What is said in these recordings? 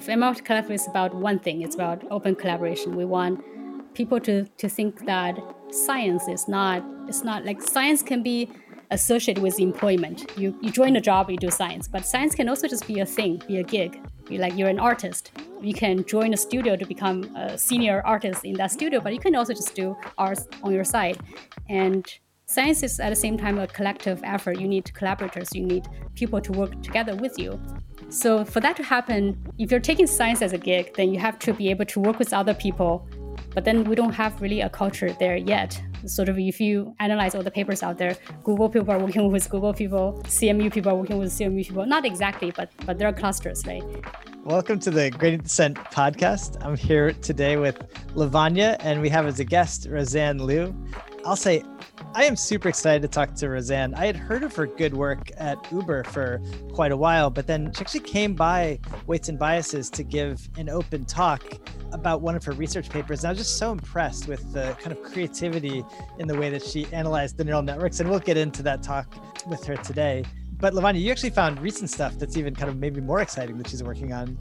if ML Collective is about one thing, it's about open collaboration. We want people to, to think that science is not, it's not like science can be associated with employment. You, you join a job, you do science, but science can also just be a thing, be a gig. Like you're an artist. You can join a studio to become a senior artist in that studio, but you can also just do art on your side. And science is at the same time a collective effort. You need collaborators, you need people to work together with you. So for that to happen, if you're taking science as a gig, then you have to be able to work with other people. But then we don't have really a culture there yet. Sort of if you analyze all the papers out there, Google people are working with Google people, CMU people are working with CMU people. Not exactly, but but there are clusters, right? Welcome to the Gradient Descent podcast. I'm here today with Lavanya, and we have as a guest Rosanne Liu. I'll say I am super excited to talk to Rosanne. I had heard of her good work at Uber for quite a while, but then she actually came by Weights and Biases to give an open talk about one of her research papers. And I was just so impressed with the kind of creativity in the way that she analyzed the neural networks. And we'll get into that talk with her today. But Lavanya, you actually found recent stuff that's even kind of maybe more exciting that she's working on.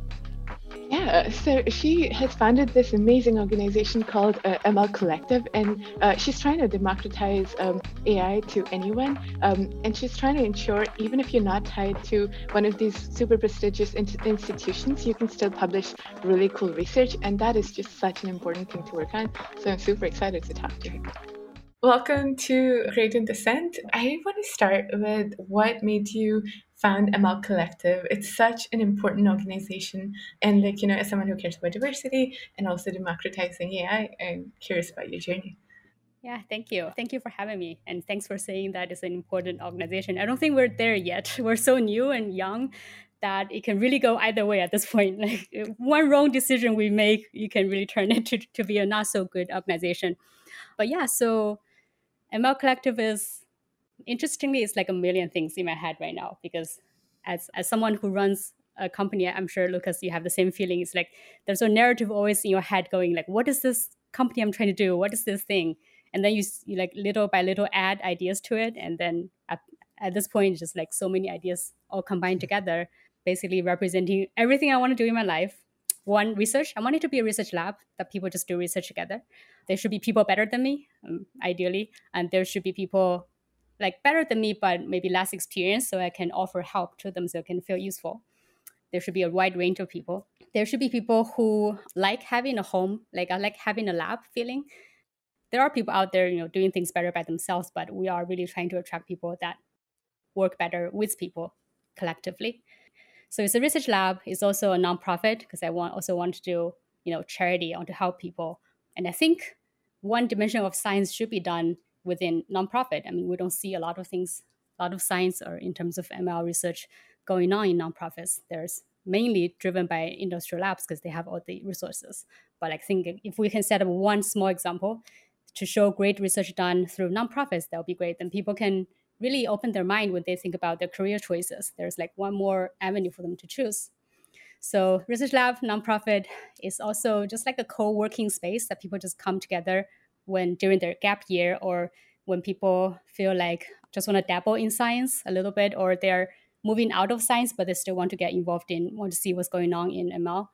Yeah, so she has founded this amazing organization called uh, ML Collective, and uh, she's trying to democratize um, AI to anyone. Um, and she's trying to ensure, even if you're not tied to one of these super prestigious in- institutions, you can still publish really cool research. And that is just such an important thing to work on. So I'm super excited to talk to her. Welcome to Gradient Descent. I want to start with what made you found ML Collective. It's such an important organization. And like, you know, as someone who cares about diversity and also democratizing AI, I'm curious about your journey. Yeah, thank you. Thank you for having me. And thanks for saying that it's an important organization. I don't think we're there yet. We're so new and young that it can really go either way at this point. Like one wrong decision we make, you can really turn it to, to be a not so good organization. But yeah, so ML Collective is interestingly, it's like a million things in my head right now because as as someone who runs a company, I'm sure Lucas, you have the same feeling. It's like there's a narrative always in your head going like, what is this company I'm trying to do? What is this thing? And then you, you like little by little add ideas to it, and then at, at this point, just like so many ideas all combined together, basically representing everything I want to do in my life. One, research. I want it to be a research lab that people just do research together. There should be people better than me, um, ideally, and there should be people like better than me, but maybe less experienced, so I can offer help to them so it can feel useful. There should be a wide range of people. There should be people who like having a home, like I like having a lab feeling. There are people out there, you know, doing things better by themselves, but we are really trying to attract people that work better with people collectively. So it's a research lab. It's also a nonprofit because I want also want to do, you know, charity. I want to help people. And I think one dimension of science should be done within nonprofit. I mean, we don't see a lot of things, a lot of science or in terms of ML research going on in nonprofits. There's mainly driven by industrial labs because they have all the resources. But I think if we can set up one small example to show great research done through nonprofits, that would be great. Then people can really open their mind when they think about their career choices. There's like one more avenue for them to choose. So research lab nonprofit is also just like a co-working space that people just come together when during their gap year or when people feel like just want to dabble in science a little bit or they're moving out of science but they still want to get involved in want to see what's going on in ml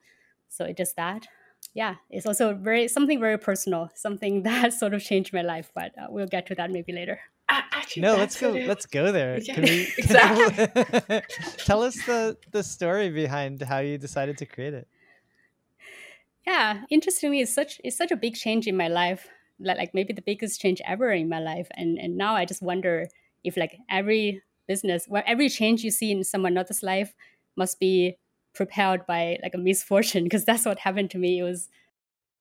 so it does that yeah it's also very something very personal something that sort of changed my life but uh, we'll get to that maybe later Actually, no, let's go. Let's go there. Can we, exactly. tell us the the story behind how you decided to create it. Yeah, interestingly, it's such it's such a big change in my life like maybe the biggest change ever in my life and and now i just wonder if like every business well every change you see in someone else's life must be propelled by like a misfortune because that's what happened to me. It was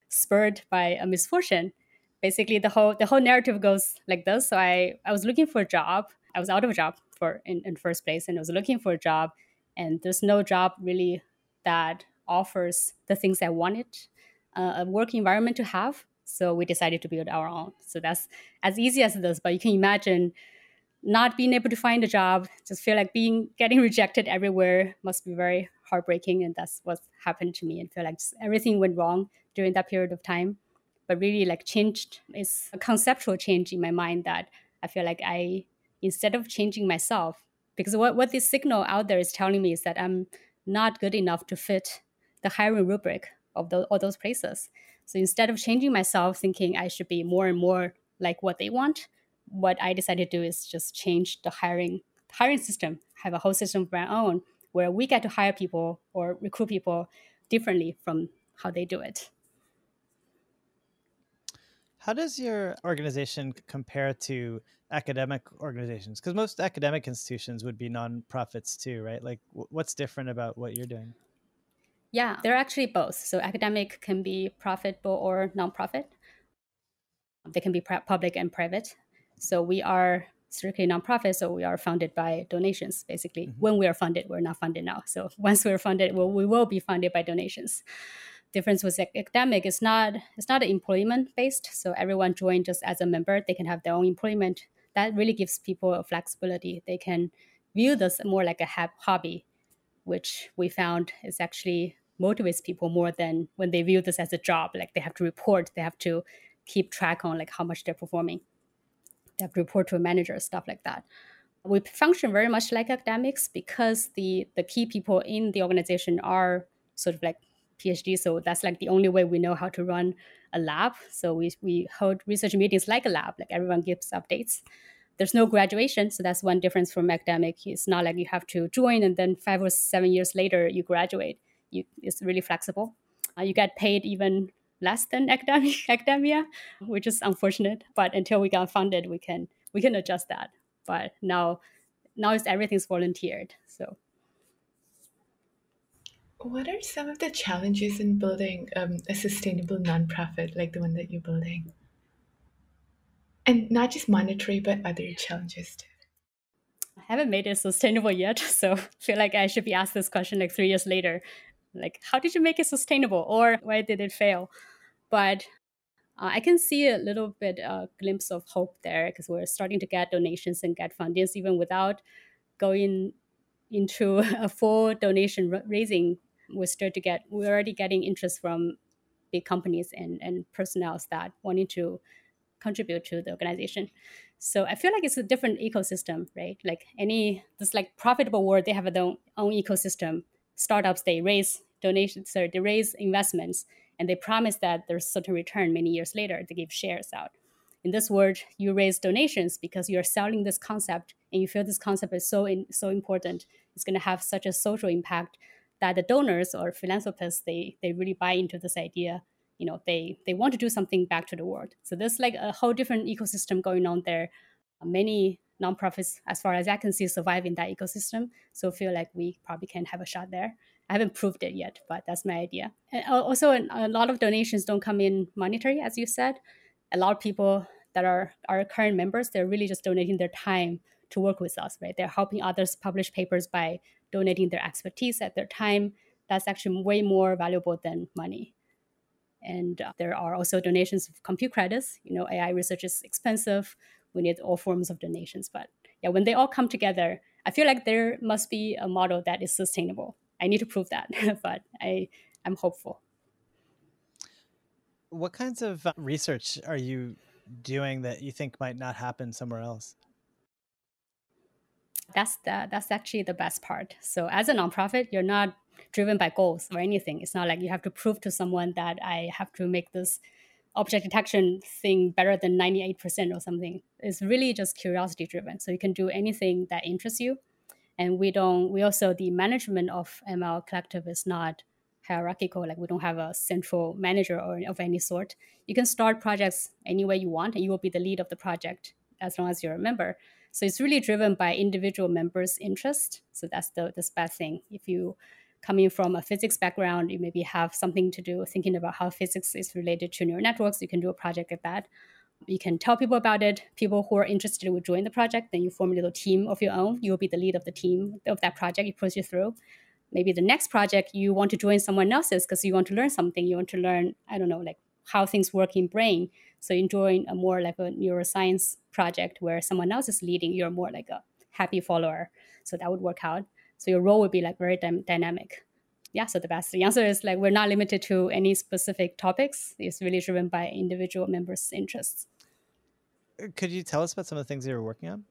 spurred by a misfortune. Basically the whole the whole narrative goes like this. So i i was looking for a job. I was out of a job for in, in first place and i was looking for a job and there's no job really that offers the things i wanted uh, a work environment to have so we decided to build our own. So that's as easy as this, but you can imagine not being able to find a job, just feel like being getting rejected everywhere must be very heartbreaking. And that's what happened to me and feel like everything went wrong during that period of time. But really like changed is a conceptual change in my mind that I feel like I instead of changing myself, because what, what this signal out there is telling me is that I'm not good enough to fit the hiring rubric of those, all those places. So instead of changing myself, thinking I should be more and more like what they want, what I decided to do is just change the hiring hiring system, have a whole system of my own where we get to hire people or recruit people differently from how they do it. How does your organization compare to academic organizations? Because most academic institutions would be nonprofits too, right? Like, what's different about what you're doing? Yeah, they're actually both. So academic can be profitable or nonprofit. They can be public and private. So we are strictly nonprofit, so we are funded by donations. Basically, mm-hmm. when we are funded, we're not funded now. So once we're funded, we'll, we will be funded by donations. Difference with academic is not it's not employment based. So everyone joined just as a member. They can have their own employment. That really gives people a flexibility. They can view this more like a hobby, which we found is actually motivates people more than when they view this as a job. Like they have to report, they have to keep track on like how much they're performing. They have to report to a manager, stuff like that. We function very much like academics because the the key people in the organization are sort of like PhD. So that's like the only way we know how to run a lab. So we we hold research meetings like a lab, like everyone gives updates. There's no graduation, so that's one difference from academic. It's not like you have to join and then five or seven years later you graduate you, it's really flexible. Uh, you get paid even less than academic, academia, which is unfortunate. But until we got funded, we can we can adjust that. But now now it's everything's volunteered. So what are some of the challenges in building um, a sustainable nonprofit like the one that you're building? And not just monetary, but other challenges too. I haven't made it sustainable yet, so I feel like I should be asked this question like three years later like how did you make it sustainable or why did it fail? But uh, i can see a little bit a uh, glimpse of hope there because we're starting to get donations and get fundings even without going into a full donation raising. We start to get we're already getting interest from big companies and and personnel that wanting to contribute to the organization. So i feel like it's a different ecosystem right? Like any this like profitable world they have their own ecosystem startups they raise donations so they raise investments and they promise that there's certain return many years later. They give shares out. In this world you raise donations because you're selling this concept and you feel this concept is so in, so important. It's going to have such a social impact that the donors or philanthropists they they really buy into this idea. You know they they want to do something back to the world. So there's like a whole different ecosystem going on there. Many nonprofits, as far as I can see, survive in that ecosystem. So feel like we probably can have a shot there. I haven't proved it yet, but that's my idea. And also, a lot of donations don't come in monetary, as you said. A lot of people that are our current members, they're really just donating their time to work with us, right? They're helping others publish papers by donating their expertise at their time. That's actually way more valuable than money. And uh, there are also donations of compute credits. You know, AI research is expensive we need all forms of donations. But yeah, when they all come together, I feel like there must be a model that is sustainable. I need to prove that, but I I'm hopeful. What kinds of uh, research are you doing that you think might not happen somewhere else? That's the, that's actually the best part. So as a nonprofit, you're not driven by goals or anything. It's not like you have to prove to someone that I have to make this object detection thing better than 98% or something. It's really just curiosity driven. So you can do anything that interests you. And we don't, we also, the management of ML Collective is not hierarchical. Like we don't have a central manager or of any sort. You can start projects any way you want and you will be the lead of the project as long as you're a member. So it's really driven by individual members' interest. So that's the, the best thing. If you coming from a physics background, you maybe have something to do thinking about how physics is related to neural networks. You can do a project like that. You can tell people about it. People who are interested will join the project. Then you form a little team of your own. You will be the lead of the team of that project. You push it through. Maybe the next project you want to join someone else's because you want to learn something. You want to learn, I don't know, like how things work in brain. So you join a more like a neuroscience project where someone else is leading. You're more like a happy follower. So that would work out. So your role would be like very dy- dynamic. Yeah, so the best the answer is like we're not limited to any specific topics. It's really driven by individual members' interests. Uh, could you tell us about some of the things you were working on?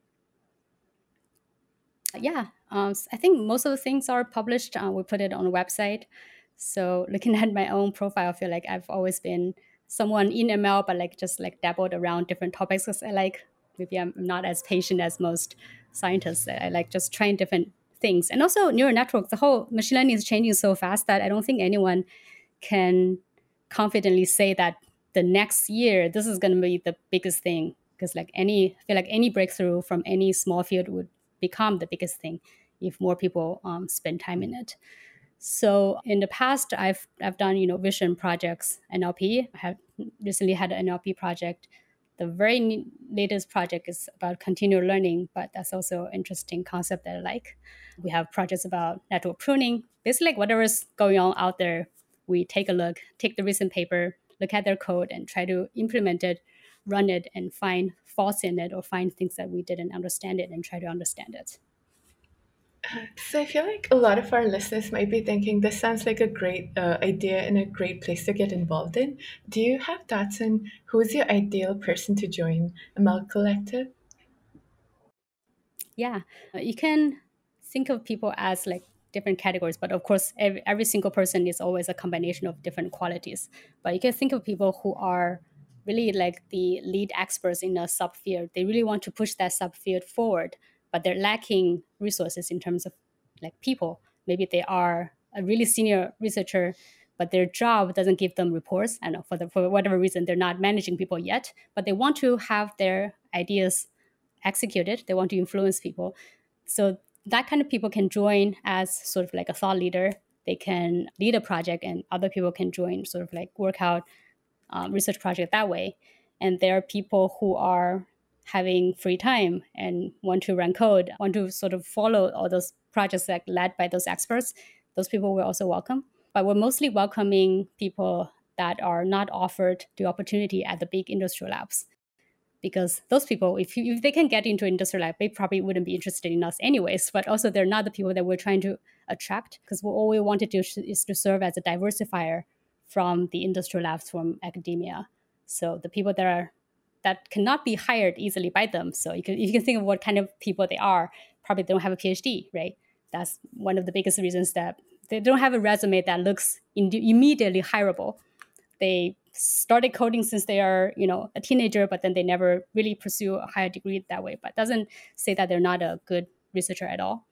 Yeah, um, I think most of the things are published. Uh, we put it on a website. So looking at my own profile, I feel like I've always been someone in ML, but like just like dabbled around different topics because I like maybe I'm not as patient as most scientists. I like just trying different things. And also neural networks, the whole machine learning is changing so fast that I don't think anyone can confidently say that the next year this is going to be the biggest thing because like any I feel like any breakthrough from any small field would become the biggest thing if more people um, spend time in it. So in the past, I've I've done you know vision projects, NLP. I have recently had an NLP project. The very latest project is about continual learning, but that's also an interesting concept that I like. We have projects about network pruning. Basically, like whatever's going on out there, we take a look, take the recent paper, look at their code, and try to implement it, run it, and find faults in it or find things that we didn't understand it and try to understand it. So I feel like a lot of our listeners might be thinking this sounds like a great uh, idea and a great place to get involved in. Do you have thoughts on who is your ideal person to join a ML Collective? Yeah, uh, you can think of people as like different categories, but of course, every, every single person is always a combination of different qualities. But you can think of people who are really like the lead experts in a subfield. They really want to push that subfield forward but they're lacking resources in terms of like people. Maybe they are a really senior researcher, but their job doesn't give them reports. I know for the, for whatever reason they're not managing people yet, but they want to have their ideas executed. They want to influence people. So that kind of people can join as sort of like a thought leader. They can lead a project, and other people can join, sort of like work out um, research project that way. And there are people who are having free time and want to run code, want to sort of follow all those projects that led by those experts, those people were also welcome. But we're mostly welcoming people that are not offered the opportunity at the big industrial labs. Because those people, if, if they can get into industrial lab, they probably wouldn't be interested in us anyways. But also, they're not the people that we're trying to attract because all we want to do is to serve as a diversifier from the industrial labs from academia. So the people that are that cannot be hired easily by them. So you can, you can think of what kind of people they are. Probably they don't have a PhD, right? That's one of the biggest reasons that they don't have a resume that looks in, immediately hireable. They started coding since they are, you know, a teenager, but then they never really pursue a higher degree that way. But doesn't say that they're not a good researcher at all.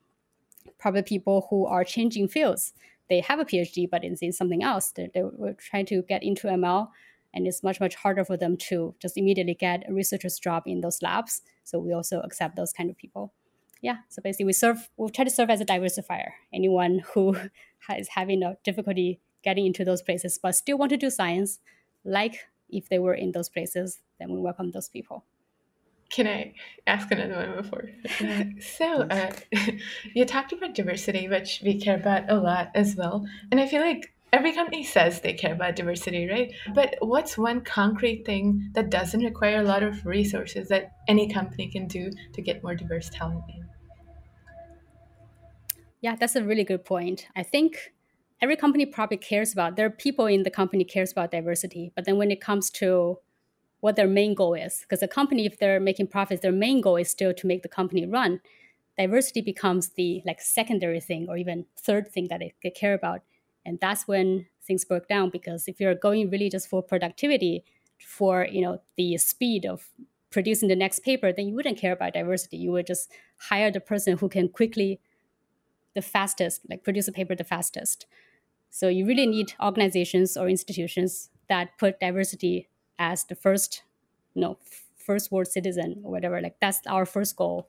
Probably people who are changing fields. They have a PhD, but it's in something else. They're, they're trying to get into ML and it's much much harder for them to just immediately get a researcher's job in those labs. So we also accept those kind of people. Yeah so basically we serve we try to serve as a diversifier. Anyone who is having a difficulty getting into those places but still want to do science like if they were in those places then we welcome those people. Can I ask another one before? so, uh, you talked about diversity, which we care about a lot as well. And I feel like every company says they care about diversity, right? But what's one concrete thing that doesn't require a lot of resources that any company can do to get more diverse talent in? Yeah, that's a really good point. I think every company probably cares about there are people in the company cares about diversity, but then when it comes to what their main goal is, because a company if they're making profits, their main goal is still to make the company run. Diversity becomes the like secondary thing or even third thing that they, they care about and that's when things broke down because if you're going really just for productivity for you know the speed of producing the next paper then you wouldn't care about diversity. You would just hire the person who can quickly the fastest like produce a paper the fastest. So you really need organizations or institutions that put diversity as the first you know first world citizen or whatever. Like that's our first goal.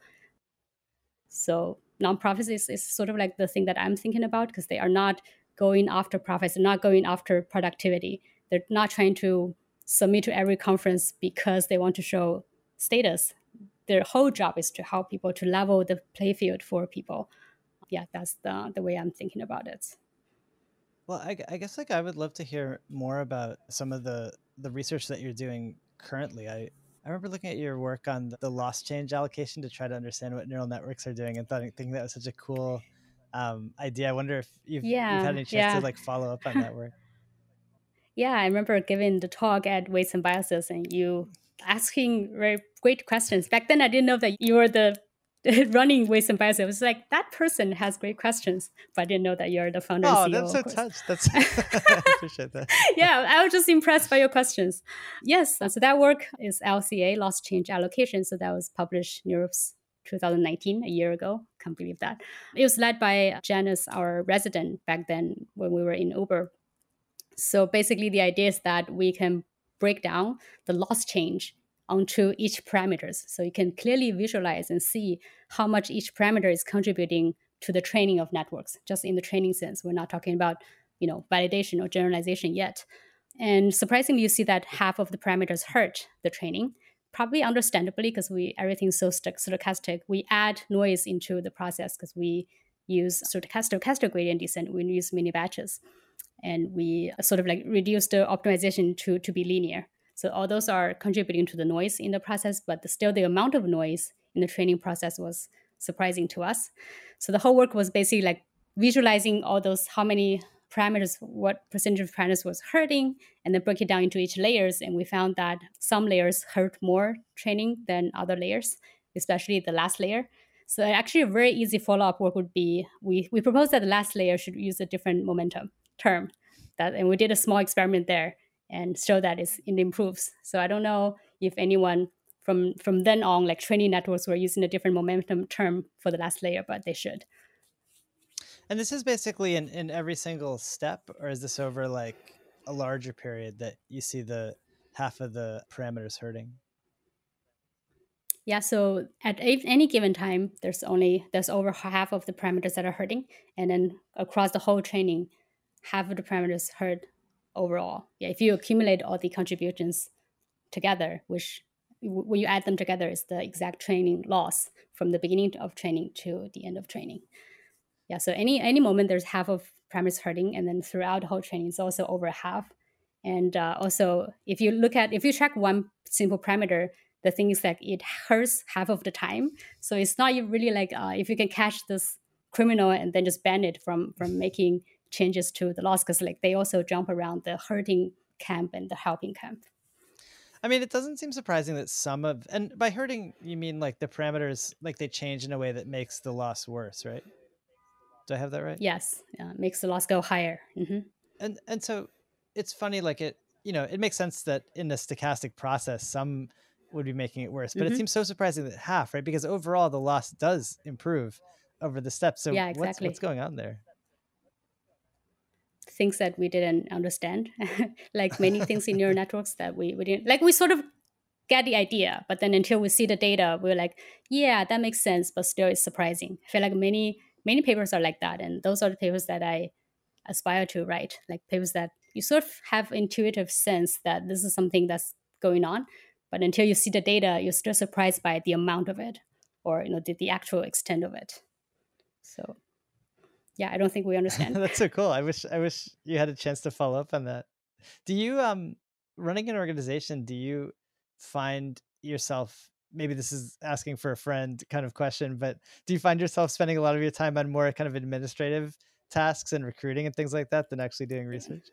So nonprofits is, is sort of like the thing that i'm thinking about because they are not going after profits, they're not going after productivity. They're not trying to submit to every conference because they want to show status. Their whole job is to help people to level the playfield for people. Yeah, that's the, the way I'm thinking about it. Well, I, I guess like I would love to hear more about some of the the research that you're doing currently. I I remember looking at your work on the loss change allocation to try to understand what neural networks are doing and thought, thinking that was such a cool um, idea. I wonder if you've, yeah, you've had any chance yeah. to like follow up on that work. yeah, I remember giving the talk at Weights and Biases, and you asking very great questions. Back then, I didn't know that you were the running Weights and Biases. It's like that person has great questions, but I didn't know that you're the founder. Oh, and CEO, that's so touched. That's I appreciate that. yeah, I was just impressed by your questions. Yes, so that work is LCA, loss change allocation. So that was published NeurIPS 2019, a year ago. Can't believe that. It was led by Janice, our resident back then when we were in Uber. So basically, the idea is that we can break down the loss change onto each parameters. So you can clearly visualize and see how much each parameter is contributing to the training of networks, just in the training sense. We're not talking about, you know, validation or generalization yet. And surprisingly, you see that half of the parameters hurt the training, probably understandably because we everything's so stochastic. We add noise into the process because we use stochastic, stochastic gradient descent. We use mini batches, and we sort of like reduce the optimization to to be linear. So all those are contributing to the noise in the process, but the, still the amount of noise in the training process was surprising to us. So the whole work was basically like visualizing all those how many parameters, what percentage of parameters was hurting, and then break it down into each layers. And we found that some layers hurt more training than other layers, especially the last layer. So actually, a very easy follow-up work would be we we proposed that the last layer should use a different momentum term. That and we did a small experiment there and show that it improves. So I don't know if anyone from from then on, like training networks, were using a different momentum term for the last layer, but they should. And this is basically in, in every single step, or is this over like a larger period that you see the half of the parameters hurting? Yeah, so at any given time, there's only there's over half of the parameters that are hurting, and then across the whole training, half of the parameters hurt overall. Yeah, if you accumulate all the contributions together, which when you add them together is the exact training loss from the beginning of training to the end of training. Yeah, so any any moment there's half of parameters hurting, and then throughout the whole training it's also over half. And uh, also, if you look at if you track one simple parameter, the thing is that it hurts half of the time. So it's not really like uh, if you can catch this criminal and then just ban it from from making changes to the loss because like they also jump around the hurting camp and the helping camp. I mean, it doesn't seem surprising that some of and by hurting you mean like the parameters like they change in a way that makes the loss worse, right? Do I have that right? Yes, yeah, it makes the loss go higher. Mm-hmm. And and so it's funny, like it you know it makes sense that in a stochastic process some would be making it worse, but mm-hmm. it seems so surprising that half, right? Because overall the loss does improve over the steps. So yeah, exactly. what's what's going on there? things that we didn't understand, like many things in neural networks that we, we didn't like. We sort of get the idea, but then until we see the data, we're like, yeah, that makes sense, but still it's surprising. I feel like many many papers are like that, and those are the papers that I aspire to write, like papers that you sort of have intuitive sense that this is something that's going on, but until you see the data, you're still surprised by the amount of it, or you know the, the actual extent of it. So yeah, I don't think we understand. That's so cool. I wish I wish you had a chance to follow up on that. Do you um running an organization, do you find yourself maybe this is asking for a friend kind of question, but do you find yourself spending a lot of your time on more kind of administrative tasks and recruiting and things like that than actually doing research?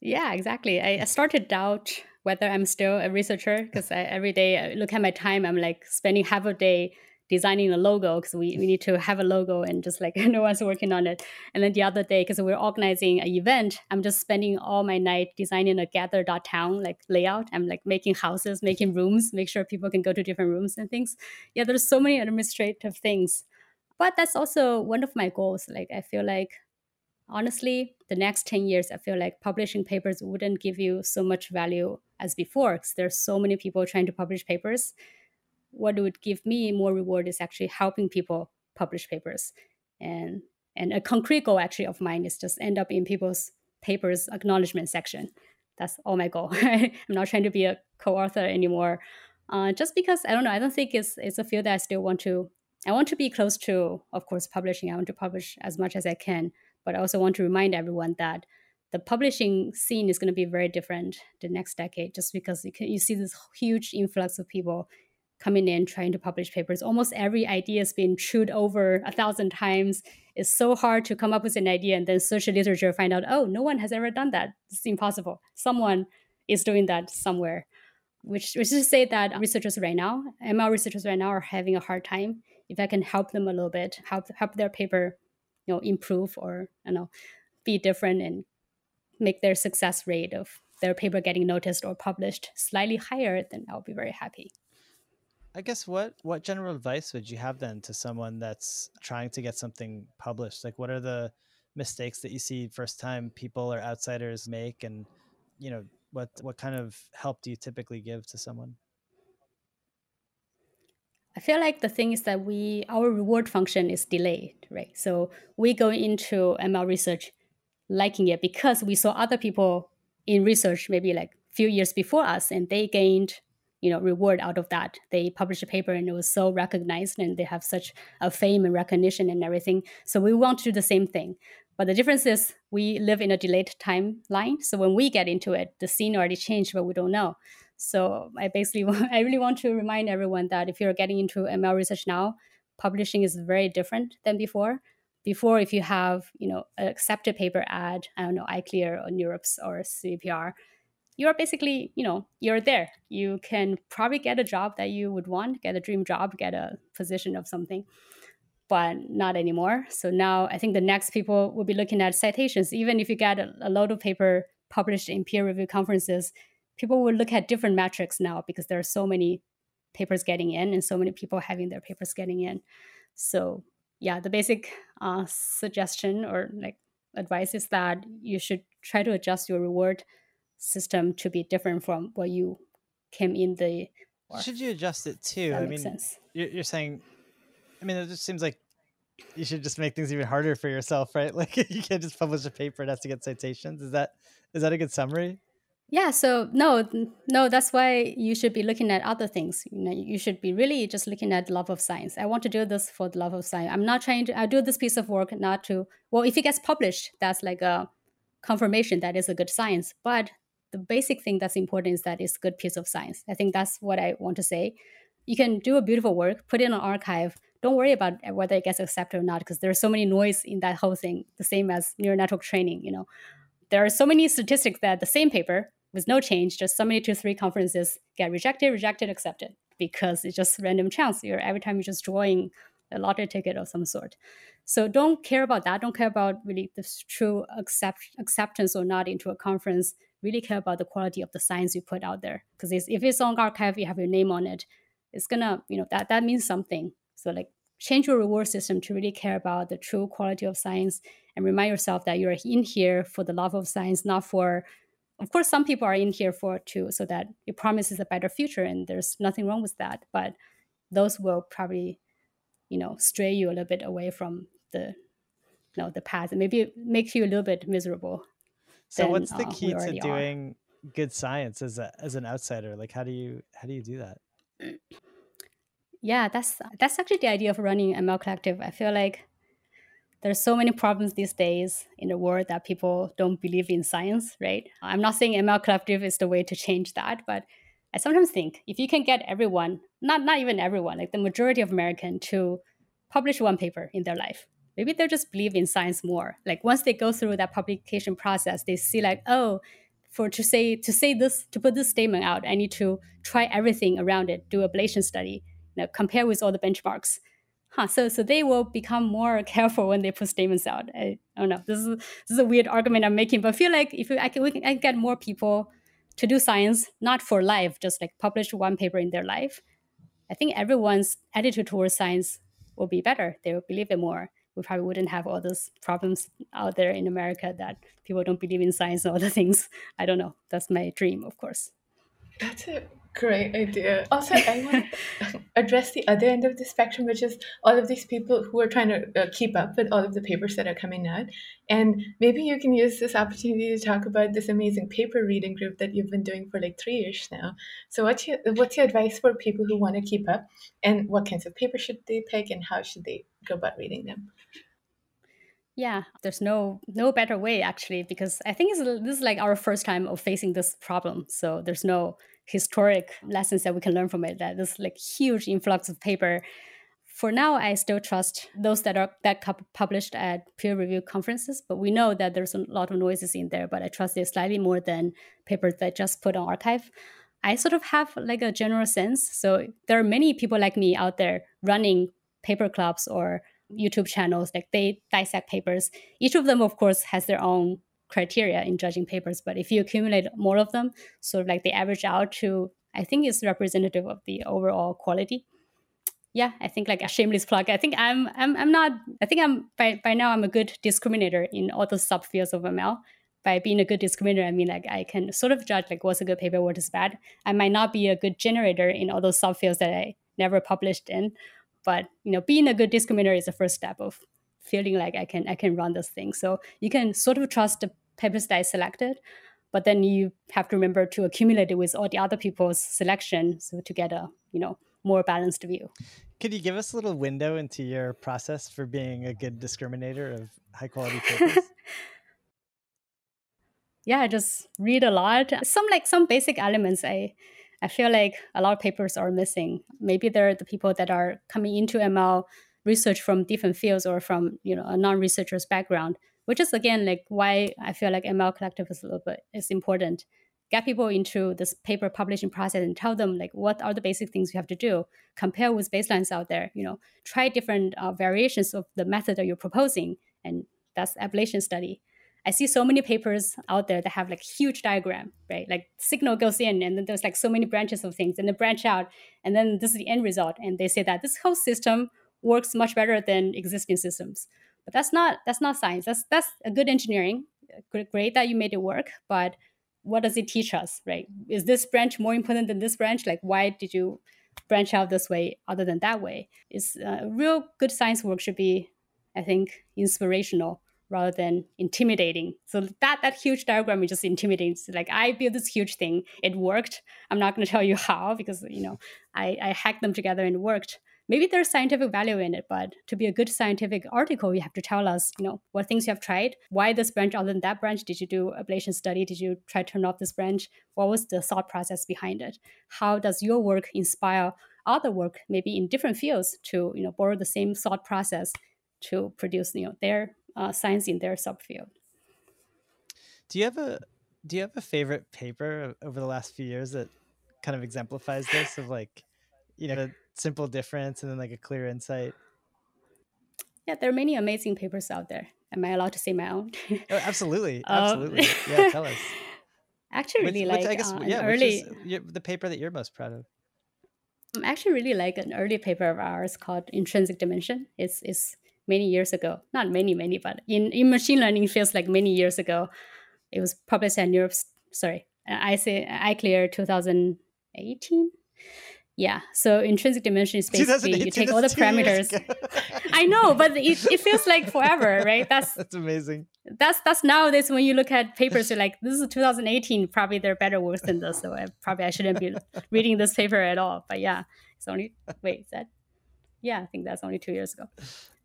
Yeah, exactly. I started out whether I'm still a researcher because every day I look at my time, I'm like spending half a day designing a logo because we, we need to have a logo and just like no one's working on it. And then the other day, because we're organizing an event, I'm just spending all my night designing a gather.town like layout. I'm like making houses, making rooms, make sure people can go to different rooms and things. Yeah, there's so many administrative things. But that's also one of my goals. Like I feel like honestly, the next 10 years, I feel like publishing papers wouldn't give you so much value as before because there's so many people trying to publish papers what would give me more reward is actually helping people publish papers. And and a concrete goal actually of mine is just end up in people's papers acknowledgement section. That's all my goal. I'm not trying to be a co-author anymore. Uh, just because i don't know i don't think it's it's a field that i still want to i want to be close to of course publishing. I want to publish as much as i can but i also want to remind everyone that the publishing scene is going to be very different the next decade just because you, can, you see this huge influx of people coming in trying to publish papers. Almost every idea has been chewed over a thousand times. It's so hard to come up with an idea and then search the literature, find out, oh, no one has ever done that. It's impossible. Someone is doing that somewhere. which which is to say that researchers right now, ML researchers right now, are having a hard time. If I can help them a little bit, help help their paper, you know, improve or you know, be different and make their success rate of their paper getting noticed or published slightly higher, then I'll be very happy. I guess what what general advice would you have then to someone that's trying to get something published? Like what are the mistakes that you see first time people or outsiders make and you know what what kind of help do you typically give to someone? I feel like the thing is that we our reward function is delayed, right? So we go into ML research liking it because we saw other people in research maybe like few years before us and they gained you know reward out of that. They published a paper and it was so recognized and they have such a fame and recognition and everything. So we want to do the same thing. But the difference is we live in a delayed timeline. So when we get into it the scene already changed but we don't know. So i basically i really want to remind everyone that if you're getting into ml research now publishing is very different than before. Before if you have you know an accepted paper ad i don't know ICLR or NeurIPS or cvpr you're basically, you know, you're there. You can probably get a job that you would want, get a dream job, get a position of something, but not anymore. So now I think the next people will be looking at citations. Even if you get a, a load of paper published in peer review conferences, people will look at different metrics now because there are so many papers getting in and so many people having their papers getting in. So yeah, the basic uh, suggestion or like advice is that you should try to adjust your reward system to be different from what you came in the should you adjust it too. I mean sense. you're saying i mean it just seems like you should just make things even harder for yourself right? Like you can't just publish a paper it has to get citations. Is that is that a good summary? Yeah so no no that's why you should be looking at other things. You know you should be really just looking at love of science. I want to do this for the love of science. I'm not trying to i do this piece of work not to well if it gets published that's like a confirmation that is a good science but the basic thing that's important is that it's a good piece of science. I think that's what I want to say. You can do a beautiful work, put it in an arXiv. Don't worry about whether it gets accepted or not, because there's so many noise in that whole thing. The same as neural network training. You know, there are so many statistics that the same paper with no change, just so many two three conferences get rejected, rejected, accepted, because it's just random chance. You're every time you're just drawing a lottery ticket of some sort. So don't care about that. Don't care about really the true accept, acceptance or not into a conference really care about the quality of the science you put out there. Because if it's on arXiv, you have your name on it, it's gonna, you know, that that means something. So like change your reward system to really care about the true quality of science and remind yourself that you're in here for the love of science, not for of course some people are in here for too, so that it promises a better future and there's nothing wrong with that. But those will probably, you know, stray you a little bit away from the you know the path and maybe make you a little bit miserable so what's the uh, key to doing are. good science as a as an outsider? Like how do you how do you do that? Yeah, that's that's actually the idea of running ML Collective. I feel like there's so many problems these days in the world that people don't believe in science, right? I'm not saying ML Collective is the way to change that, but I sometimes think if you can get everyone, not not even everyone, like the majority of American to publish one paper in their life, maybe they'll just believe in science more. Like once they go through that publication process, they see like, oh, for to say to say this to put this statement out, I need to try everything around it, do ablation study, you know, compare with all the benchmarks. Huh, so so they will become more careful when they put statements out. I, I don't know. This is this is a weird argument I'm making, but I feel like if I can, we can, I can get more people to do science, not for life, just like publish one paper in their life. I think everyone's attitude towards science will be better. They will believe it more we probably wouldn't have all those problems out there in America that people don't believe in science and other things. I don't know. That's my dream, of course. That's a great idea. Also, I want to address the other end of the spectrum, which is all of these people who are trying to uh, keep up with all of the papers that are coming out. And maybe you can use this opportunity to talk about this amazing paper reading group that you've been doing for like three years now. So, what's your what's your advice for people who want to keep up, and what kinds of papers should they pick, and how should they go about reading them? Yeah, there's no no better way actually because I think this is like our first time of facing this problem. So there's no historic lessons that we can learn from it. That this like huge influx of paper. For now, I still trust those that are that published at peer review conferences, but we know that there's a lot of noises in there. But I trust it slightly more than papers that just put on arXiv. I sort of have like a general sense. So there are many people like me out there running paper clubs or YouTube channels, like they dissect papers. Each of them, of course, has their own criteria in judging papers. But if you accumulate more of them, sort of like they average out to, I think it's representative of the overall quality. Yeah, I think like a shameless plug. I think I'm I'm I'm not I think I'm by by now I'm a good discriminator in all the subfields of ML. By being a good discriminator, I mean like I can sort of judge like what's a good paper, what is bad. I might not be a good generator in all those subfields that I never published in, but you know, being a good discriminator is the first step of feeling like I can I can run this thing. So you can sort of trust the papers that I selected, but then you have to remember to accumulate it with all the other people's selection, so to get a you know more balanced view. Could you give us a little window into your process for being a good discriminator of high quality papers? yeah, I just read a lot. Some like some basic elements I I feel like a lot of papers are missing. Maybe they're the people that are coming into ML research from different fields or from you know a non-researcher's background, which is again like why I feel like ML collective is a little bit is important. Get people into this paper publishing process and tell them like what are the basic things you have to do. Compare with baselines out there. You know, try different uh, variations of the method that you're proposing, and that's ablation study. I see so many papers out there that have like huge diagram, right? Like signal goes in and then there's like so many branches of things and they branch out and then this is the end result. And they say that this whole system works much better than existing systems. But that's not that's not science. That's that's a good engineering. Great that you made it work, but what does it teach us, right? Is this branch more important than this branch? Like why did you branch out this way other than that way? Is uh, real good science work should be, I think, inspirational rather than intimidating. So that that huge diagram is just intimidating. So like I built this huge thing, it worked. I'm not going to tell you how because you know I, I hacked them together and it worked. Maybe there's scientific value in it, but to be a good scientific article, you have to tell us, you know, what things you have tried, why this branch other than that branch. Did you do ablation study? Did you try to turn off this branch? What was the thought process behind it? How does your work inspire other work, maybe in different fields, to you know borrow the same thought process to produce you know their uh, science in their subfield. Do you have a do you have a favorite paper over the last few years that kind of exemplifies this of like you know simple difference and then like a clear insight? Yeah, there are many amazing papers out there. Am I allowed to say my own? oh, absolutely, absolutely. Um, yeah, tell us. Actually, really which, like which I guess, uh, yeah, early is the paper that you're most proud of. I'm actually really like an early paper of ours called Intrinsic Dimension. It's it's many years ago. Not many, many, but in, in machine learning feels like many years ago. It was published at NeurIPS. Sorry, I say ICLR 2018. Yeah, so intrinsic dimension is basically you take all the parameters. I know, but it, it feels like forever, right? That's that's amazing. That's that's nowadays when you look at papers, you're like, this is 2018. Probably there are better works than this, so I, probably I shouldn't be reading this paper at all. But yeah, it's only wait, is that yeah, I think that's only two years ago.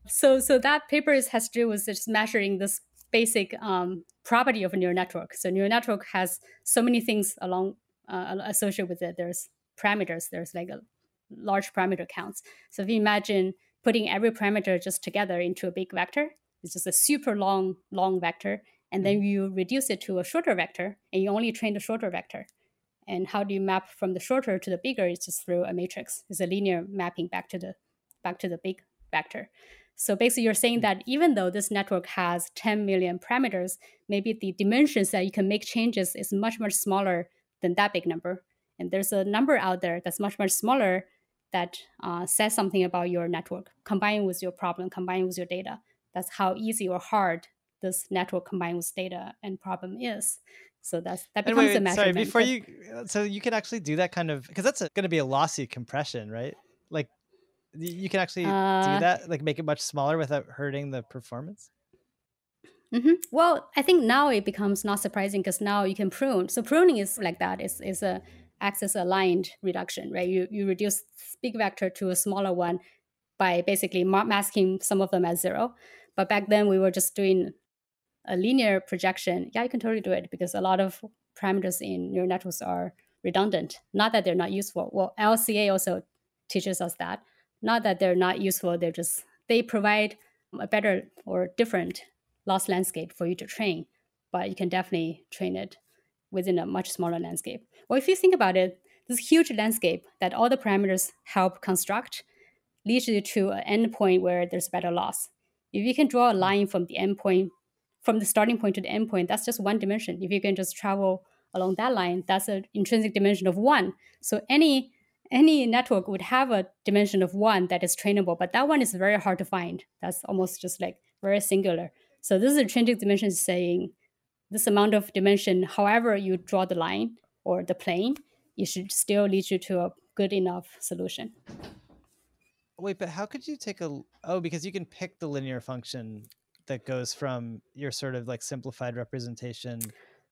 So, so that paper has to do with just measuring this basic um, property of a neural network. So, neural network has so many things along uh, associated with it. There's parameters. There's like a large parameter counts. So, if you imagine putting every parameter just together into a big vector, it's just a super long, long vector, and then mm-hmm. you reduce it to a shorter vector, and you only train the shorter vector. And how do you map from the shorter to the bigger? It's just through a matrix. It's a linear mapping back to the back to the big vector. So basically, you're saying that even though this network has 10 million parameters, maybe the dimensions that you can make changes is much, much smaller than that big number. And there's a number out there that's much, much smaller that uh, says something about your network, combined with your problem, combined with your data. That's how easy or hard this network combined with data and problem is. So that's that becomes wait, wait, a measurement. Sorry, before you, so you can actually do that kind of because that's going to be a lossy compression, right? Like you can actually uh, do that, like make it much smaller without hurting the performance. Mm-hmm. Well, I think now it becomes not surprising because now you can prune. So pruning is like that. It's, it's a axis aligned reduction, right? You you reduce big vector to a smaller one by basically masking some of them as zero. But back then we were just doing a linear projection. Yeah, you can totally do it because a lot of parameters in neural networks are redundant. Not that they're not useful. Well, LCA also teaches us that not that they're not useful they're just they provide a better or different loss landscape for you to train but you can definitely train it within a much smaller landscape well if you think about it this huge landscape that all the parameters help construct leads you to an endpoint where there's better loss. If you can draw a line from the endpoint, from the starting point to the endpoint, that's just one dimension. If you can just travel along that line, that's an intrinsic dimension of one. So any any network would have a dimension of one that is trainable, but that one is very hard to find. That's almost just like very singular. So this is intrinsic dimension saying this amount of dimension, however you draw the line or the plane, it should still lead you to a good enough solution. Wait, but how could you take a oh because you can pick the linear function that goes from your sort of like simplified representation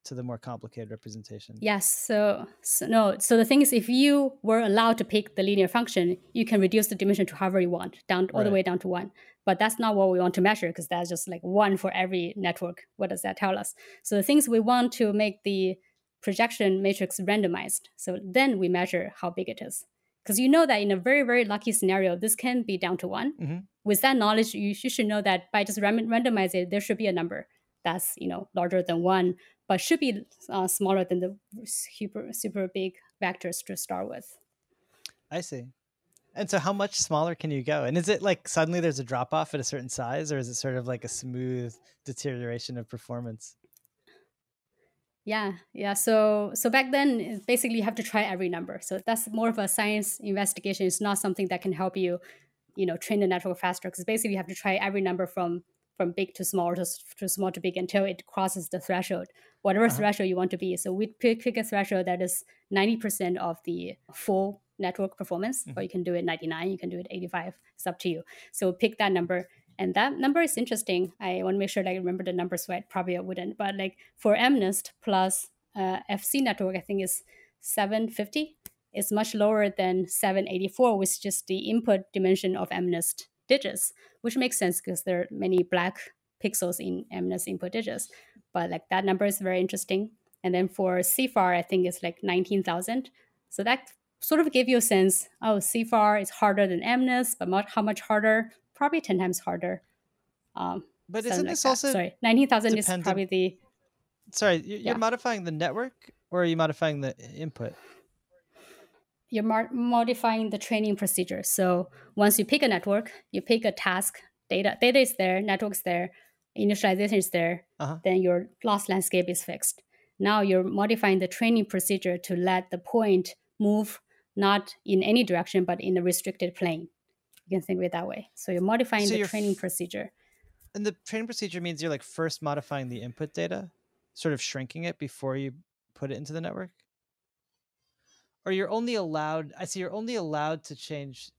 to the more complicated representation. Yes. So, so, no. So the thing is, if you were allowed to pick the linear function, you can reduce the dimension to however you want, down all right. the way down to one. But that's not what we want to measure because that's just like one for every network. What does that tell us? So the things we want to make the projection matrix randomized. So then we measure how big it is. Because you know that in a very, very lucky scenario, this can be down to one. Mm-hmm. With that knowledge, you, you should know that by just randomize it, there should be a number that's you know larger than one but should be uh, smaller than the super super big vectors to start with. I see. And so, how much smaller can you go? And is it like suddenly there's a drop off at a certain size, or is it sort of like a smooth deterioration of performance? Yeah, yeah. So, so back then, basically, you have to try every number. So that's more of a science investigation. It's not something that can help you, you know, train the network faster. Because basically, you have to try every number from from big to small to, to small to big until it crosses the threshold, whatever uh-huh. threshold you want to be. So we pick, pick a threshold that is 90% of the full network performance, mm-hmm. or you can do it 99, you can do it 85. It's up to you. So pick that number. And that number is interesting. I want to make sure that I remember the number, so I probably I wouldn't. But like for MNIST plus uh, FC network, I think is 750. It's much lower than 784, which is just the input dimension of MNIST digits, which makes sense because there are many black pixels in MNIST input digits. But like that number is very interesting. And then for CIFAR, I think it's like 19,000. So that sort of gave you a sense, oh, CIFAR is harder than MNIST, but much, how much harder? Probably 10 times harder. Um, but isn't this like also sorry 19,000 is probably the sorry you're yeah. modifying the network or are you modifying the input you're modifying the training procedure. So once you pick a network, you pick a task, data data is there, network's there, initialization is there, uh-huh. then your loss landscape is fixed. Now you're modifying the training procedure to let the point move not in any direction, but in a restricted plane. You can think of it that way. So you're modifying so the you're training f- procedure. And the training procedure means you're like first modifying the input data, sort of shrinking it before you put it into the network? Or you're only allowed i see you're only allowed to change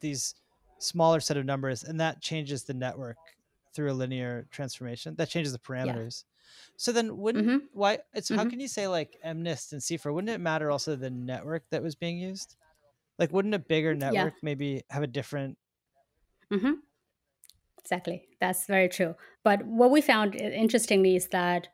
these smaller set of numbers and that changes the network through a linear transformation that changes the parameters yeah. so then wouldn't mm-hmm. why it's mm-hmm. how can you say like mnist and CIFAR wouldn't it matter also the network that was being used like wouldn't a bigger network yeah. maybe have a different mm-hmm. exactly that's very true but what we found interestingly is that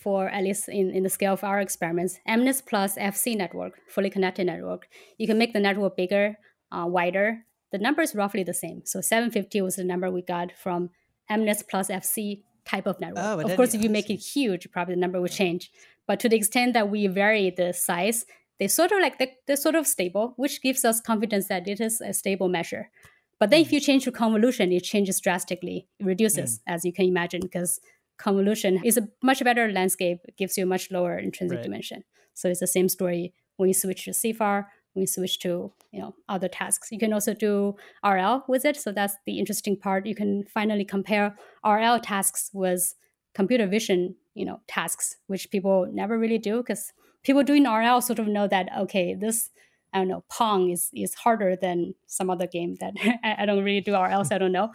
for at least in, in the scale of our experiments, MNIST plus FC network, fully connected network, you can make the network bigger, uh, wider. The number is roughly the same. So 750 was the number we got from MNIST plus FC type of network. Oh, of course, if you make it huge, probably the number will change. But to the extent that we vary the size, they sort of like they're, they're sort of stable, which gives us confidence that it is a stable measure. But then if hmm. you change to convolution, it changes drastically. It reduces, mm. as you can imagine, because convolution is a much better landscape, it gives you a much lower intrinsic right. dimension. So it's the same story when you switch to CIFAR, when you switch to you know other tasks. You can also do RL with it. So that's the interesting part. You can finally compare RL tasks with computer vision, you know, tasks, which people never really do because people doing RL sort of know that okay, this I don't know, Pong is is harder than some other game that I don't really do RL, so I don't know.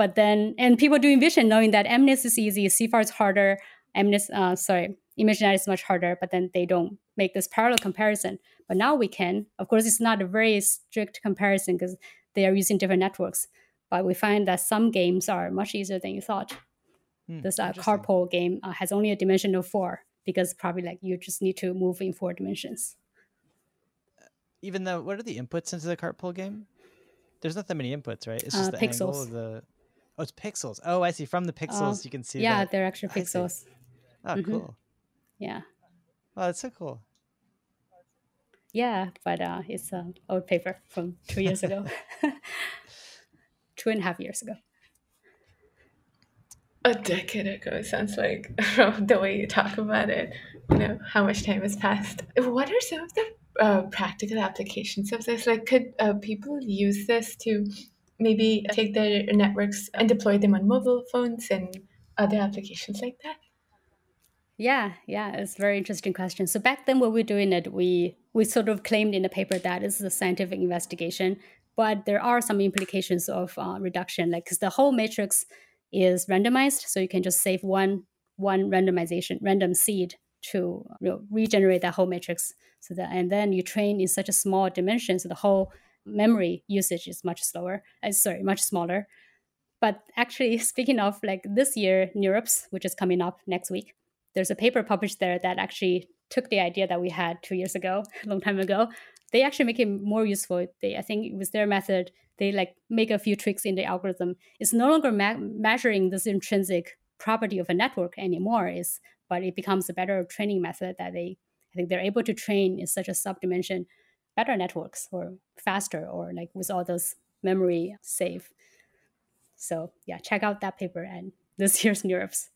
But then, and people doing vision knowing that MNIST is easy, CIFAR is harder, MNIST, uh, sorry, ImageNet is much harder, but then they don't make this parallel comparison. But now we can. Of course, it's not a very strict comparison because they are using different networks. But we find that some games are much easier than you thought. Hmm, this uh, CartPole game uh, has only a dimension of four because probably like you just need to move in four dimensions. Even though, what are the inputs into the CartPole game? There's not that many inputs, right? It's just uh, the pixels. angle of the Oh, it's pixels. Oh, I see. From the pixels, uh, you can see. Yeah, that. they're actual pixels. Oh, mm-hmm. cool. Yeah. Oh, that's so cool. Yeah, but uh, it's an old paper from two years ago, two and a half years ago. A decade ago sounds like from the way you talk about it. You know how much time has passed. What are some of the uh, practical applications of this? Like, could uh, people use this to maybe take their networks and deploy them on mobile phones and other applications like that? Yeah, yeah, it's a very interesting question. So back then, when we were doing it, we we sort of claimed in the paper that this is a scientific investigation, but there are some implications of uh, reduction, like because the whole matrix is randomized, so you can just save one one randomization random seed to you know, regenerate that whole matrix. So that and then you train in such a small dimension, so the whole memory usage is much slower. Uh, sorry, much smaller. But actually, speaking of like this year, NeurIPS, which is coming up next week, there's a paper published there that actually took the idea that we had two years ago, a long time ago. They actually make it more useful. They, I think, it was their method. They like make a few tricks in the algorithm. It's no longer ma- measuring this intrinsic property of a network anymore. Is but it becomes a better training method that they, I think, they're able to train in such a subdimension better networks or faster or like with all those memory save. So yeah, check out that paper and this year's NeurIPS.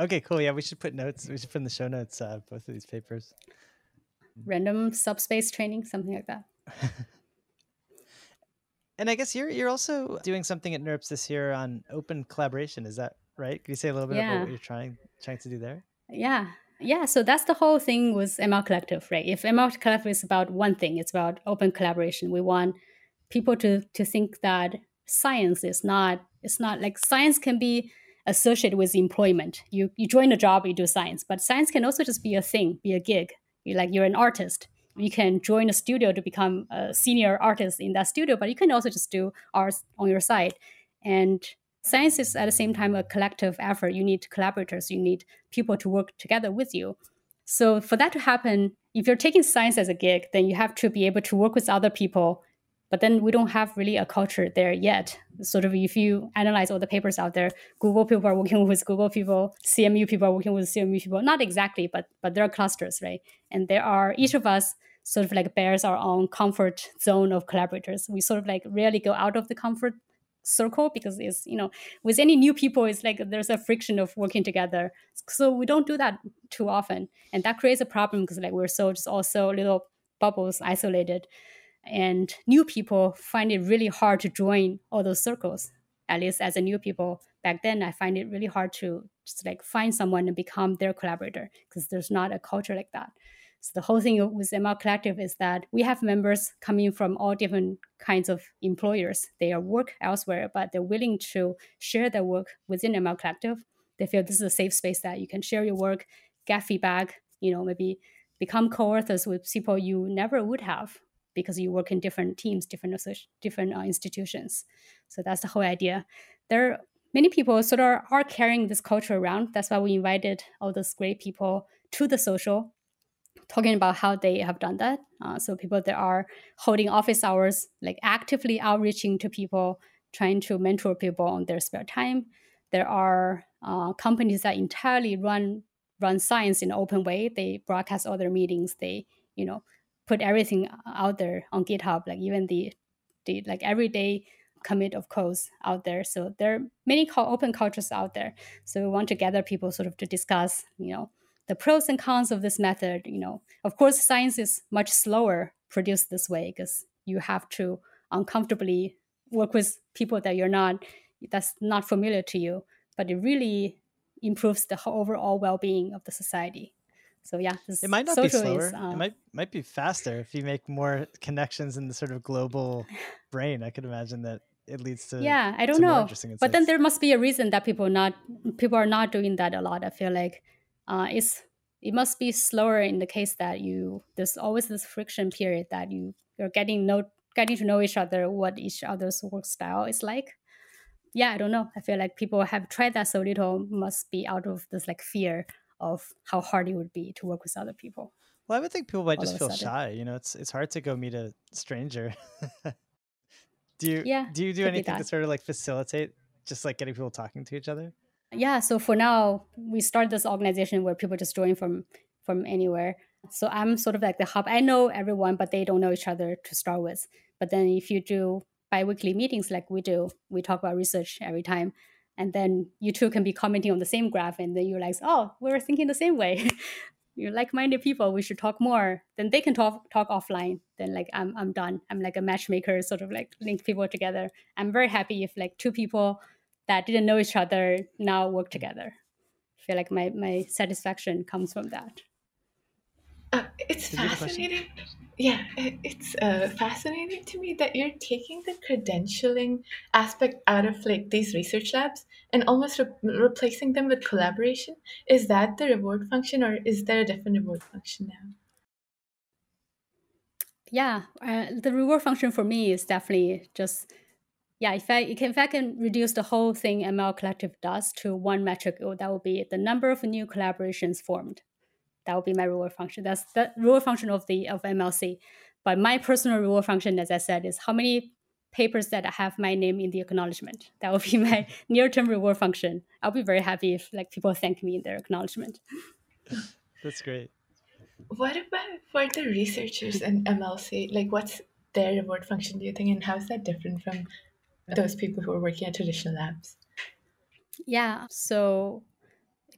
Okay, cool. Yeah, we should put notes. We should put in the show notes uh, both of these papers. Random subspace training, something like that. and I guess you're you're also doing something at NeurIPS this year on open collaboration. Is that right? Can you say a little bit yeah. about what you're trying trying to do there? Yeah. Yeah, so that's the whole thing with ML Collective, right? If ML Collective is about one thing, it's about open collaboration. We want people to to think that science is not it's not like science can be associated with employment. You you join a job, you do science, but science can also just be a thing, be a gig. You like you're an artist. You can join a studio to become a senior artist in that studio, but you can also just do art on your side. And science is at the same time a collective effort. You need collaborators. You need people to work together with you. So for that to happen, if you're taking science as a gig, then you have to be able to work with other people but then we don't have really a culture there yet. Sort of, if you analyze all the papers out there, Google people are working with Google people, CMU people are working with CMU people. Not exactly, but but there are clusters, right? And there are each of us sort of like bears our own comfort zone of collaborators. We sort of like rarely go out of the comfort circle because it's you know with any new people it's like there's a friction of working together. So we don't do that too often. And that creates a problem because like we're so just also little bubbles isolated. And new people find it really hard to join all those circles at least as a new people. Back then i find it really hard to just like find someone and become their collaborator because there's not a culture like that so the whole thing with ml collective is that we have members coming from all different kinds of employers they work elsewhere but they're willing to share their work within ml collective they feel this is a safe space that you can share your work get feedback you know maybe become co-authors with people you never would have because you work in different teams, different different uh, institutions. So that's the whole idea. There are many people sort of are carrying this culture around. That's why we invited all those great people to the social, talking about how they have done that. Uh, so people that are holding office hours, like actively outreaching to people, trying to mentor people on their spare time. There are uh, companies that entirely run run science in an open way. They broadcast all their meetings. They you know put everything out there on GitHub, like even the the like everyday commit of codes out there. So there are many call open cultures out there. So we want to gather people sort of to discuss, you know, the pros and cons of this method. You know, of course, science is much slower produced this way because you have to uncomfortably work with people that you're not that's not familiar to you. But it really improves the overall well-being of the society. So yeah, it might not be slower. Is, uh, it might might be faster if you make more connections in the sort of global brain. I could imagine that it leads to yeah. I don't know, but then there must be a reason that people not people are not doing that a lot. I feel like uh, it's it must be slower in the case that you there's always this friction period that you you're getting know getting to know each other what each other's work style is like yeah i don't know i feel like people have tried that so little must be out of this like fear of how hard it would be to work with other people. Well, I would think people might just feel shy. You know, it's it's hard to go meet a stranger. do you yeah, do you do anything to sort of like facilitate just like getting people talking to each other? Yeah. So for now, we start this organization where people just join from from anywhere. So I'm sort of like the hub. I know everyone, but they don't know each other to start with. But then if you do biweekly meetings like we do, we talk about research every time. And then you two can be commenting on the same graph, and then you're like, oh, we're thinking the same way. you're like-minded people. We should talk more. Then they can talk talk offline. Then like I'm I'm done. I'm like a matchmaker, sort of like link people together. I'm very happy if like two people that didn't know each other now work together. I feel like my my satisfaction comes from that. Uh, it's fascinating. Yeah, it's uh, fascinating to me that you're taking the credentialing aspect out of like these research labs and almost re- replacing them with collaboration. Is that the reward function, or is there a different reward function now? Yeah, uh, the reward function for me is definitely just yeah. If I if I can reduce the whole thing ML Collective does to one metric, oh, that would be the number of new collaborations formed that would be my reward function. That's the reward function of the of MLC. But my personal reward function, as I said, is how many papers that have my name in the acknowledgement. That would be my near-term reward function. I'll be very happy if like people thank me in their acknowledgement. That's great. What about for the researchers in MLC? Like, what's their reward function? Do you think, and how is that different from those people who are working at traditional labs? Yeah. So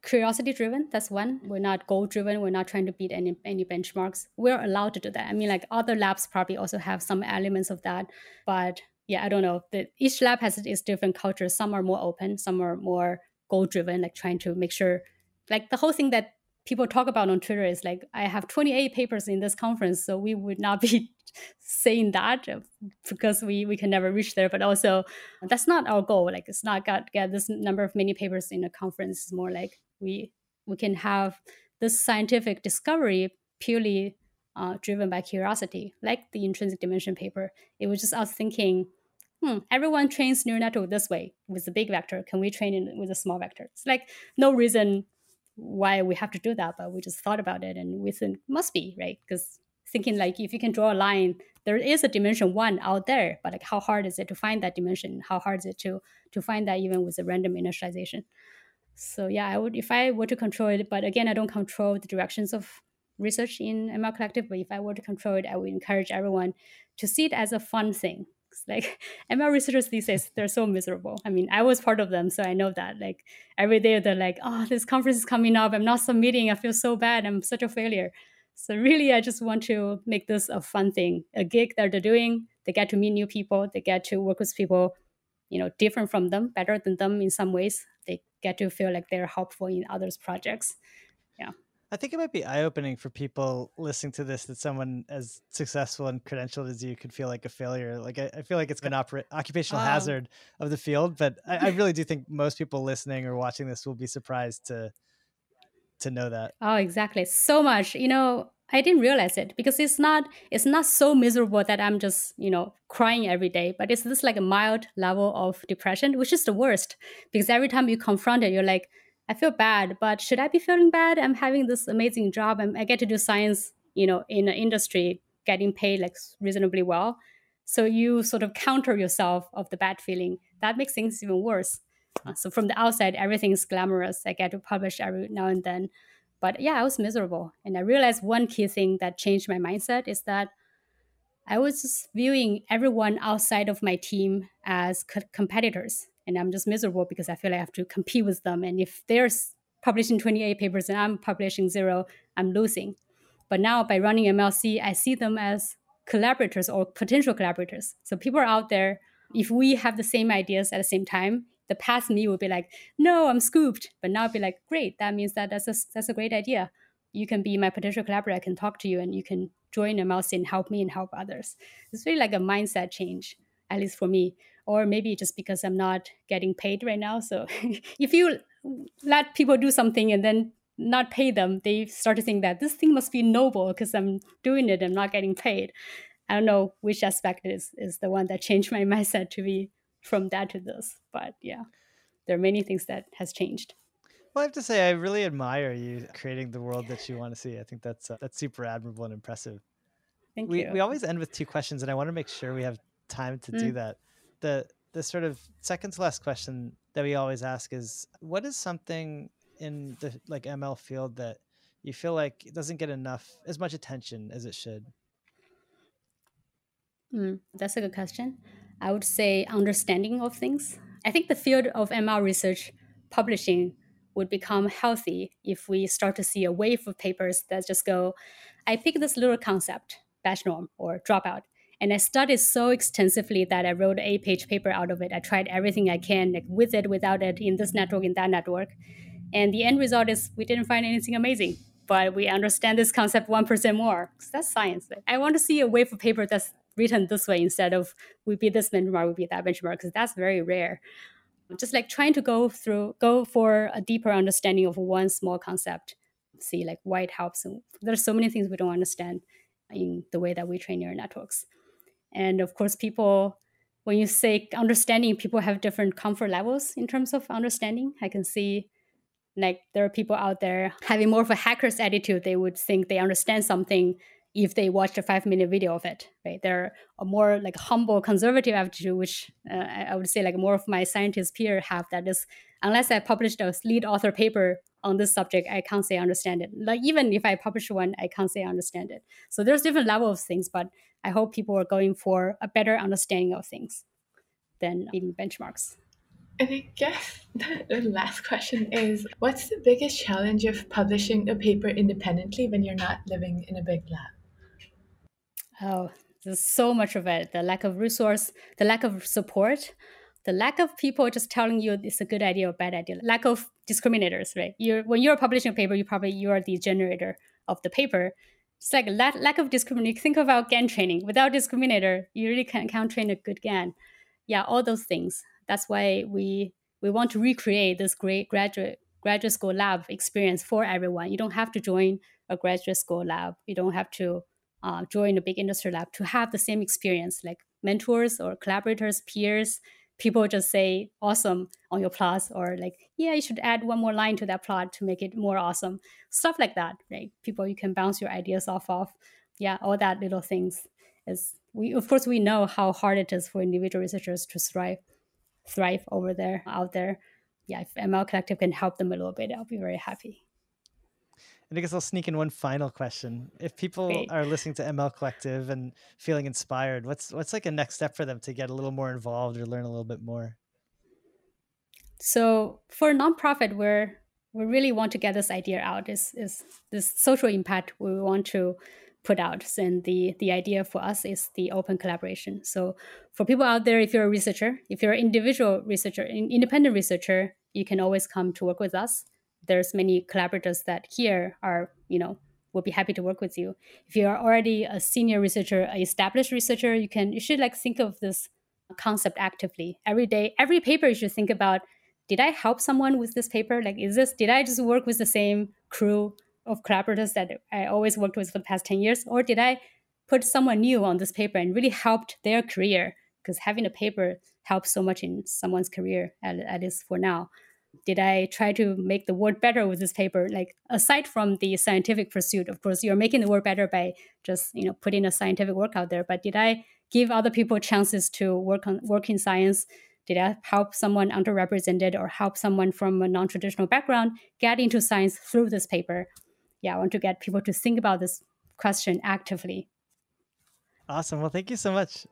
curiosity driven that's one we're not goal driven we're not trying to beat any any benchmarks we're allowed to do that i mean like other labs probably also have some elements of that but yeah i don't know the, each lab has its different culture some are more open some are more goal driven like trying to make sure like the whole thing that people talk about on twitter is like i have 28 papers in this conference so we would not be saying that because we we can never reach there but also that's not our goal like it's not got get this number of many papers in a conference it's more like we we can have this scientific discovery purely uh, driven by curiosity, like the intrinsic dimension paper. It was just us thinking, hmm, everyone trains neural network this way with a big vector. Can we train it with a small vector? It's like no reason why we have to do that, but we just thought about it and we think must be right because thinking like if you can draw a line, there is a dimension one out there, but like how hard is it to find that dimension? How hard is it to to find that even with a random initialization? So yeah, I would if I were to control it, but again, I don't control the directions of research in ML Collective. But if I were to control it, I would encourage everyone to see it as a fun thing. Like ML researchers these days, they're so miserable. I mean, I was part of them, so I know that. Like every day, they're like, "Oh, this conference is coming up. I'm not submitting. I feel so bad. I'm such a failure." So really, I just want to make this a fun thing, a gig that they're doing. They get to meet new people. They get to work with people, you know, different from them, better than them in some ways. They get to feel like they're helpful in others' projects. Yeah. I think it might be eye opening for people listening to this that someone as successful and credentialed as you could feel like a failure. Like, I, I feel like it's an opera- occupational um, hazard of the field, but I, I really do think most people listening or watching this will be surprised to to know that. Oh, exactly. So much. You know, I didn't realize it because it's not it's not so miserable that I'm just you know crying every day, but it's just like a mild level of depression, which is the worst because every time you confront it, you're like, I feel bad, but should I be feeling bad? I'm having this amazing job, and I get to do science, you know, in an industry getting paid like reasonably well. So you sort of counter yourself of the bad feeling. That makes things even worse. Uh, so from the outside, everything is glamorous. I get to publish every now and then but yeah, I was miserable. And I realized one key thing that changed my mindset is that I was just viewing everyone outside of my team as co- competitors. And I'm just miserable because I feel like I have to compete with them. And if they're publishing 28 papers and I'm publishing zero, I'm losing. But now by running MLC, I see them as collaborators or potential collaborators. So people are out there. If we have the same ideas at the same time, the past me would be like, no, I'm scooped. But now I'd be like, great, that means that that's a, that's a great idea. You can be my potential collaborator. I can talk to you and you can join MLC and help me and help others. It's really like a mindset change, at least for me. Or maybe just because I'm not getting paid right now. So if you let people do something and then not pay them, they start to think that this thing must be noble because I'm doing it, I'm not getting paid. I don't know which aspect is is the one that changed my mindset to be from that to this. But yeah, there are many things that has changed. Well, I have to say, I really admire you creating the world that you want to see. I think that's uh, that's super admirable and impressive. Thank we, you. We always end with two questions, and I want to make sure we have time to mm. do that. The the sort of second to last question that we always ask is, what is something in the like ML field that you feel like it doesn't get enough as much attention as it should? Mm, that's a good question. I would say understanding of things. I think the field of ML research publishing would become healthy if we start to see a wave of papers that just go, I pick this little concept, batch norm or dropout, and I studied so extensively that I wrote a page paper out of it. I tried everything I can, like with it, without it, in this network, in that network. And the end result is we didn't find anything amazing, but we understand this concept 1% more. That's science. I want to see a wave of paper that's written this way instead of we beat this benchmark, we beat that benchmark, because that's very rare. Just like trying to go through, go for a deeper understanding of one small concept, see like why it helps. And there's so many things we don't understand in the way that we train neural networks. And of course, people, when you say understanding, people have different comfort levels in terms of understanding. I can see like there are people out there having more of a hacker's attitude. They would think they understand something if they watched a five minute video of it, right? They're a more like humble, conservative attitude, which uh, I would say like more of my scientist peer have that is, unless I published a lead author paper on this subject, I can't say I understand it. Like even if I publish one, I can't say I understand it. So there's different level of things, but I hope people are going for a better understanding of things than beating benchmarks. And I guess the last question is what's the biggest challenge of publishing a paper independently when you're not living in a big lab? Oh, there's so much of it. The lack of resource, the lack of support, the lack of people just telling you it's a good idea or bad idea. Lack of discriminators, right? You're when you're publishing a paper, you probably you are the generator of the paper. It's like lack, lack of discrimination. Think about GAN training. Without discriminator, you really can't, can't train a good GAN. Yeah, all those things. That's why we we want to recreate this great graduate graduate school lab experience for everyone. You don't have to join a graduate school lab. You don't have to uh, join a big industry lab to have the same experience like mentors or collaborators peers people just say awesome on your plots or like yeah you should add one more line to that plot to make it more awesome. Stuff like that right? People you can bounce your ideas off of. Yeah all that little things is we of course we know how hard it is for individual researchers to thrive thrive over there out there. Yeah if ml collective can help them a little bit i'll be very happy I guess I'll sneak in one final question. If people Great. are listening to ML Collective and feeling inspired, what's what's like a next step for them to get a little more involved or learn a little bit more? So for a nonprofit, we're we really want to get this idea out. Is is this social impact we want to put out? And the the idea for us is the open collaboration. So for people out there, if you're a researcher, if you're an individual researcher, independent researcher, you can always come to work with us there's many collaborators that here are you know will be happy to work with you. If you are already a senior researcher an established researcher you can you should like think of this concept actively. Every day every paper you should think about did i help someone with this paper? Like is this did i just work with the same crew of collaborators that i always worked with for the past 10 years? Or did i put someone new on this paper and really helped their career? Because having a paper helps so much in someone's career at, at least for now did I try to make the world better with this paper? Like aside from the scientific pursuit, of course, you're making the world better by just you know putting a scientific work out there. But did I give other people chances to work on work in science? Did I help someone underrepresented or help someone from a non-traditional background get into science through this paper? Yeah, I want to get people to think about this question actively. Awesome. Well, thank you so much.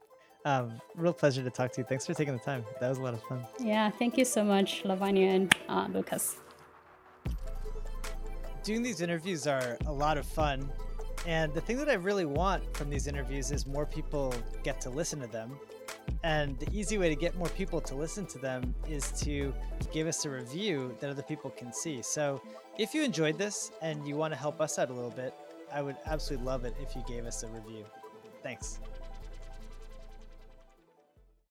Um, real pleasure to talk to you. Thanks for taking the time. That was a lot of fun. Yeah, thank you so much, Lavanya and uh, Lucas. Doing these interviews are a lot of fun. And the thing that I really want from these interviews is more people get to listen to them. And the easy way to get more people to listen to them is to give us a review that other people can see. So if you enjoyed this and you want to help us out a little bit, I would absolutely love it if you gave us a review. Thanks.